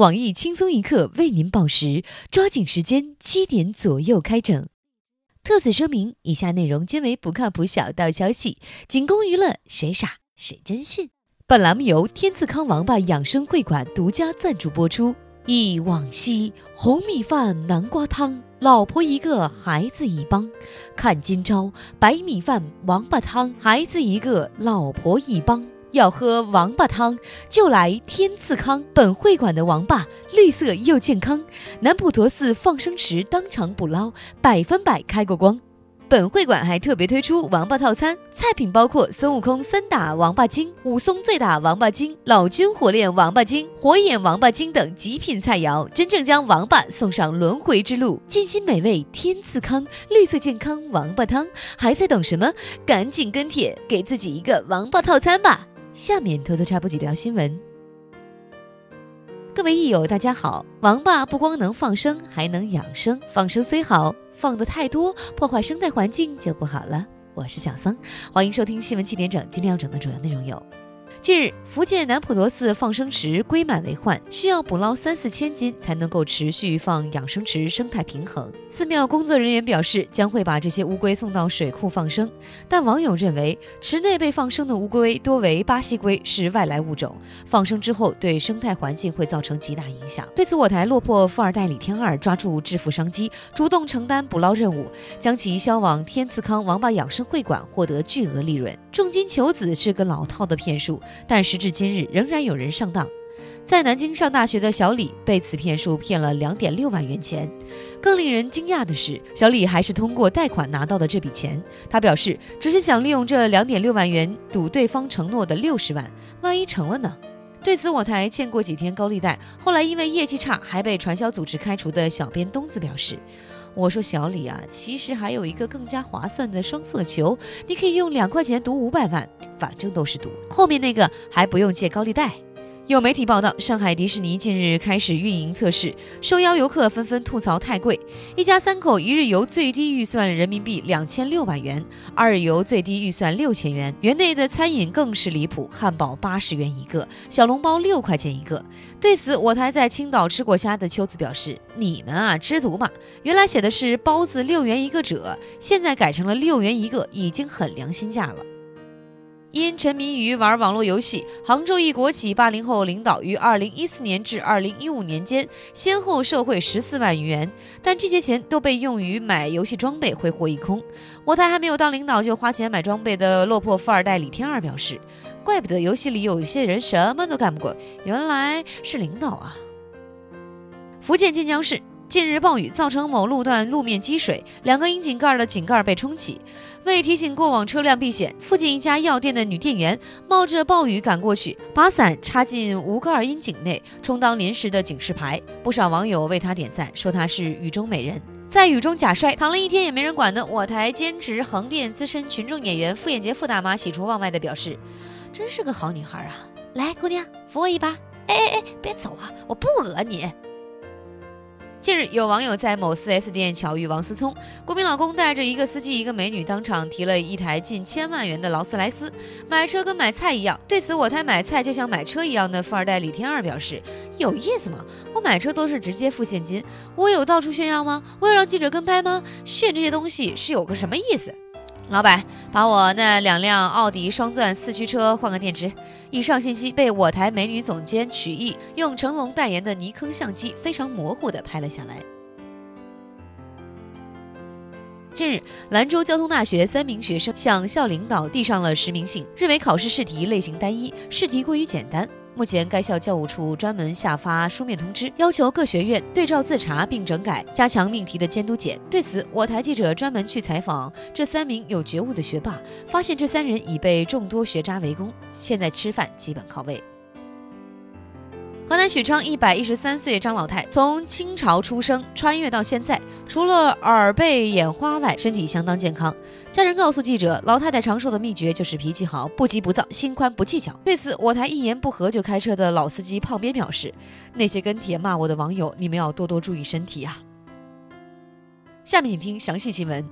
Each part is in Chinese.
网易轻松一刻为您报时，抓紧时间，七点左右开整。特此声明，以下内容均为不靠谱小道消息，仅供娱乐，谁傻谁真信。本栏目由天赐康王八养生会馆独家赞助播出。忆往昔，红米饭，南瓜汤，老婆一个，孩子一帮。看今朝，白米饭，王八汤，孩子一个，老婆一帮。要喝王八汤，就来天赐康。本会馆的王八绿色又健康，南普陀寺放生池当场捕捞，百分百开过光。本会馆还特别推出王八套餐，菜品包括孙悟空三打王八精、武松醉打王八精、老君火炼王八精、火眼王八精等极品菜肴，真正将王八送上轮回之路。尽心美味天赐康，绿色健康王八汤，还在等什么？赶紧跟帖，给自己一个王八套餐吧！下面偷偷插播几条新闻。各位益友，大家好！王八不光能放生，还能养生。放生虽好，放的太多，破坏生态环境就不好了。我是小桑，欢迎收听新闻七点整。今天要整的主要内容有。近日，福建南普陀寺放生池龟满为患，需要捕捞三四千斤才能够持续放养生池生态平衡。寺庙工作人员表示，将会把这些乌龟送到水库放生。但网友认为，池内被放生的乌龟多为巴西龟，是外来物种，放生之后对生态环境会造成极大影响。对此，我台落魄富二代李天二抓住致富商机，主动承担捕捞任务，将其销往天赐康王八养生会馆，获得巨额利润。重金求子是个老套的骗术。但时至今日，仍然有人上当。在南京上大学的小李被此骗术骗了两点六万元钱。更令人惊讶的是，小李还是通过贷款拿到的这笔钱。他表示，只是想利用这两点六万元赌对方承诺的六十万，万一成了呢？对此，我台欠过几天高利贷，后来因为业绩差还被传销组织开除的小编东子表示。我说小李啊，其实还有一个更加划算的双色球，你可以用两块钱赌五百万，反正都是赌。后面那个还不用借高利贷。有媒体报道，上海迪士尼近日开始运营测试，受邀游客纷纷吐槽太贵。一家三口一日游最低预算人民币两千六百元，二日游最低预算六千元。园内的餐饮更是离谱，汉堡八十元一个，小笼包六块钱一个。对此，我台在青岛吃过虾的秋子表示：“你们啊，知足吧！原来写的是包子六元一个褶，现在改成了六元一个，已经很良心价了。”因沉迷于玩网络游戏，杭州一国企八零后领导于二零一四年至二零一五年间，先后受贿十四万余元，但这些钱都被用于买游戏装备，挥霍一空。我台还没有当领导就花钱买装备的落魄富二代李天二表示：“怪不得游戏里有一些人什么都干不过，原来是领导啊！”福建晋江市。近日暴雨造成某路段路面积水，两个窨井盖的井盖被冲起。为提醒过往车辆避险，附近一家药店的女店员冒着暴雨赶过去，把伞插进无盖窨井内，充当临时的警示牌。不少网友为她点赞，说她是雨中美人。在雨中假摔，躺了一天也没人管的我台兼职横店资深群众演员傅艳杰傅大妈喜出望外的表示：“真是个好女孩啊！来，姑娘扶我一把。哎哎哎，别走啊，我不讹你。”近日，有网友在某 4S 店巧遇王思聪，国民老公带着一个司机一个美女，当场提了一台近千万元的劳斯莱斯，买车跟买菜一样。对此，我台买菜就像买车一样的富二代李天二表示：“有意思吗？我买车都是直接付现金，我有到处炫耀吗？我有让记者跟拍吗？炫这些东西是有个什么意思？”老板，把我那两辆奥迪双钻四驱车换个电池。以上信息被我台美女总监曲艺用成龙代言的尼康相机非常模糊地拍了下来。近日，兰州交通大学三名学生向校领导递上了实名信，认为考试试题类型单一，试题过于简单。目前，该校教务处专门下发书面通知，要求各学院对照自查并整改，加强命题的监督检。对此，我台记者专门去采访这三名有觉悟的学霸，发现这三人已被众多学渣围攻，现在吃饭基本靠喂。河南许昌一百一十三岁张老太，从清朝出生，穿越到现在，除了耳背眼花外，身体相当健康。家人告诉记者，老太太长寿的秘诀就是脾气好，不急不躁，心宽不计较。对此，我台一言不合就开车的老司机胖边表示：“那些跟帖骂我的网友，你们要多多注意身体啊。”下面请听详细新闻。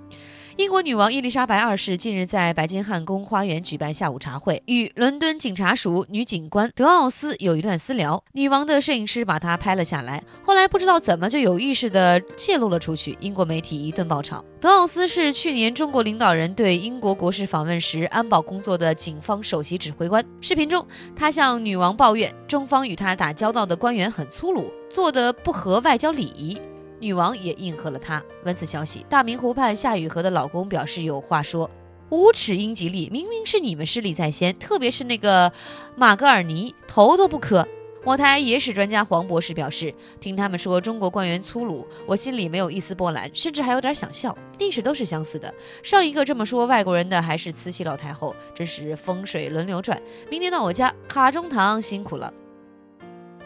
英国女王伊丽莎白二世近日在白金汉宫花园举办下午茶会，与伦敦警察署女警官德奥斯有一段私聊。女王的摄影师把她拍了下来，后来不知道怎么就有意识地泄露了出去。英国媒体一顿爆炒。德奥斯是去年中国领导人对英国国事访问时安保工作的警方首席指挥官。视频中，他向女王抱怨中方与他打交道的官员很粗鲁，做的不合外交礼仪。女王也应和了他。闻此消息，大明湖畔夏雨荷的老公表示有话说：“无耻英吉利，明明是你们势力在先，特别是那个马格尔尼，头都不磕。”我台野史专家黄博士表示：“听他们说中国官员粗鲁，我心里没有一丝波澜，甚至还有点想笑。历史都是相似的，上一个这么说外国人的还是慈禧老太后，真是风水轮流转。明天到我家卡中堂，辛苦了。”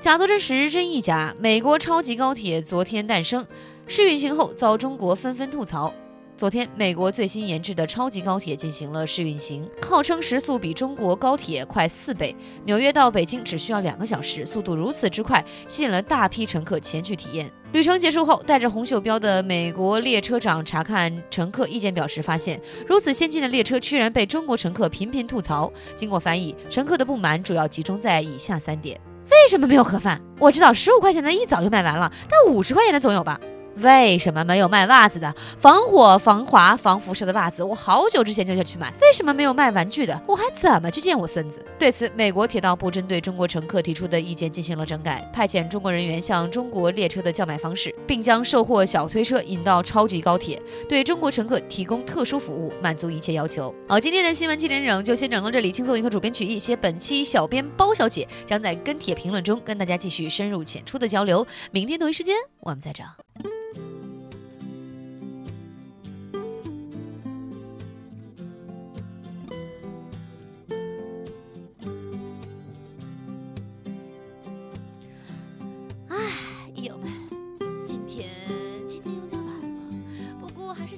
假作真实，真亦假。美国超级高铁昨天诞生，试运行后遭中国纷纷吐槽。昨天，美国最新研制的超级高铁进行了试运行，号称时速比中国高铁快四倍，纽约到北京只需要两个小时，速度如此之快，吸引了大批乘客前去体验。旅程结束后，带着红袖标的美国列车长查看乘客意见表时，发现如此先进的列车居然被中国乘客频频吐槽。经过翻译，乘客的不满主要集中在以下三点。为什么没有盒饭？我知道十五块钱的一早就卖完了，但五十块钱的总有吧？为什么没有卖袜子的？防火、防滑、防辐射的袜子，我好久之前就想去买。为什么没有卖玩具的？我还怎么去见我孙子？对此，美国铁道部针对中国乘客提出的意见进行了整改，派遣中国人员向中国列车的叫卖方式，并将售货小推车引到超级高铁，对中国乘客提供特殊服务，满足一切要求。好，今天的新闻七点整就先整到这里。轻松一刻主编曲艺，写本期小编包小姐将在跟帖评论中跟大家继续深入浅出的交流。明天同一时间我们再整。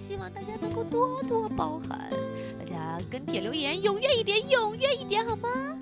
希望大家能够多多包涵，大家跟帖留言踊跃一点，踊跃一点好吗？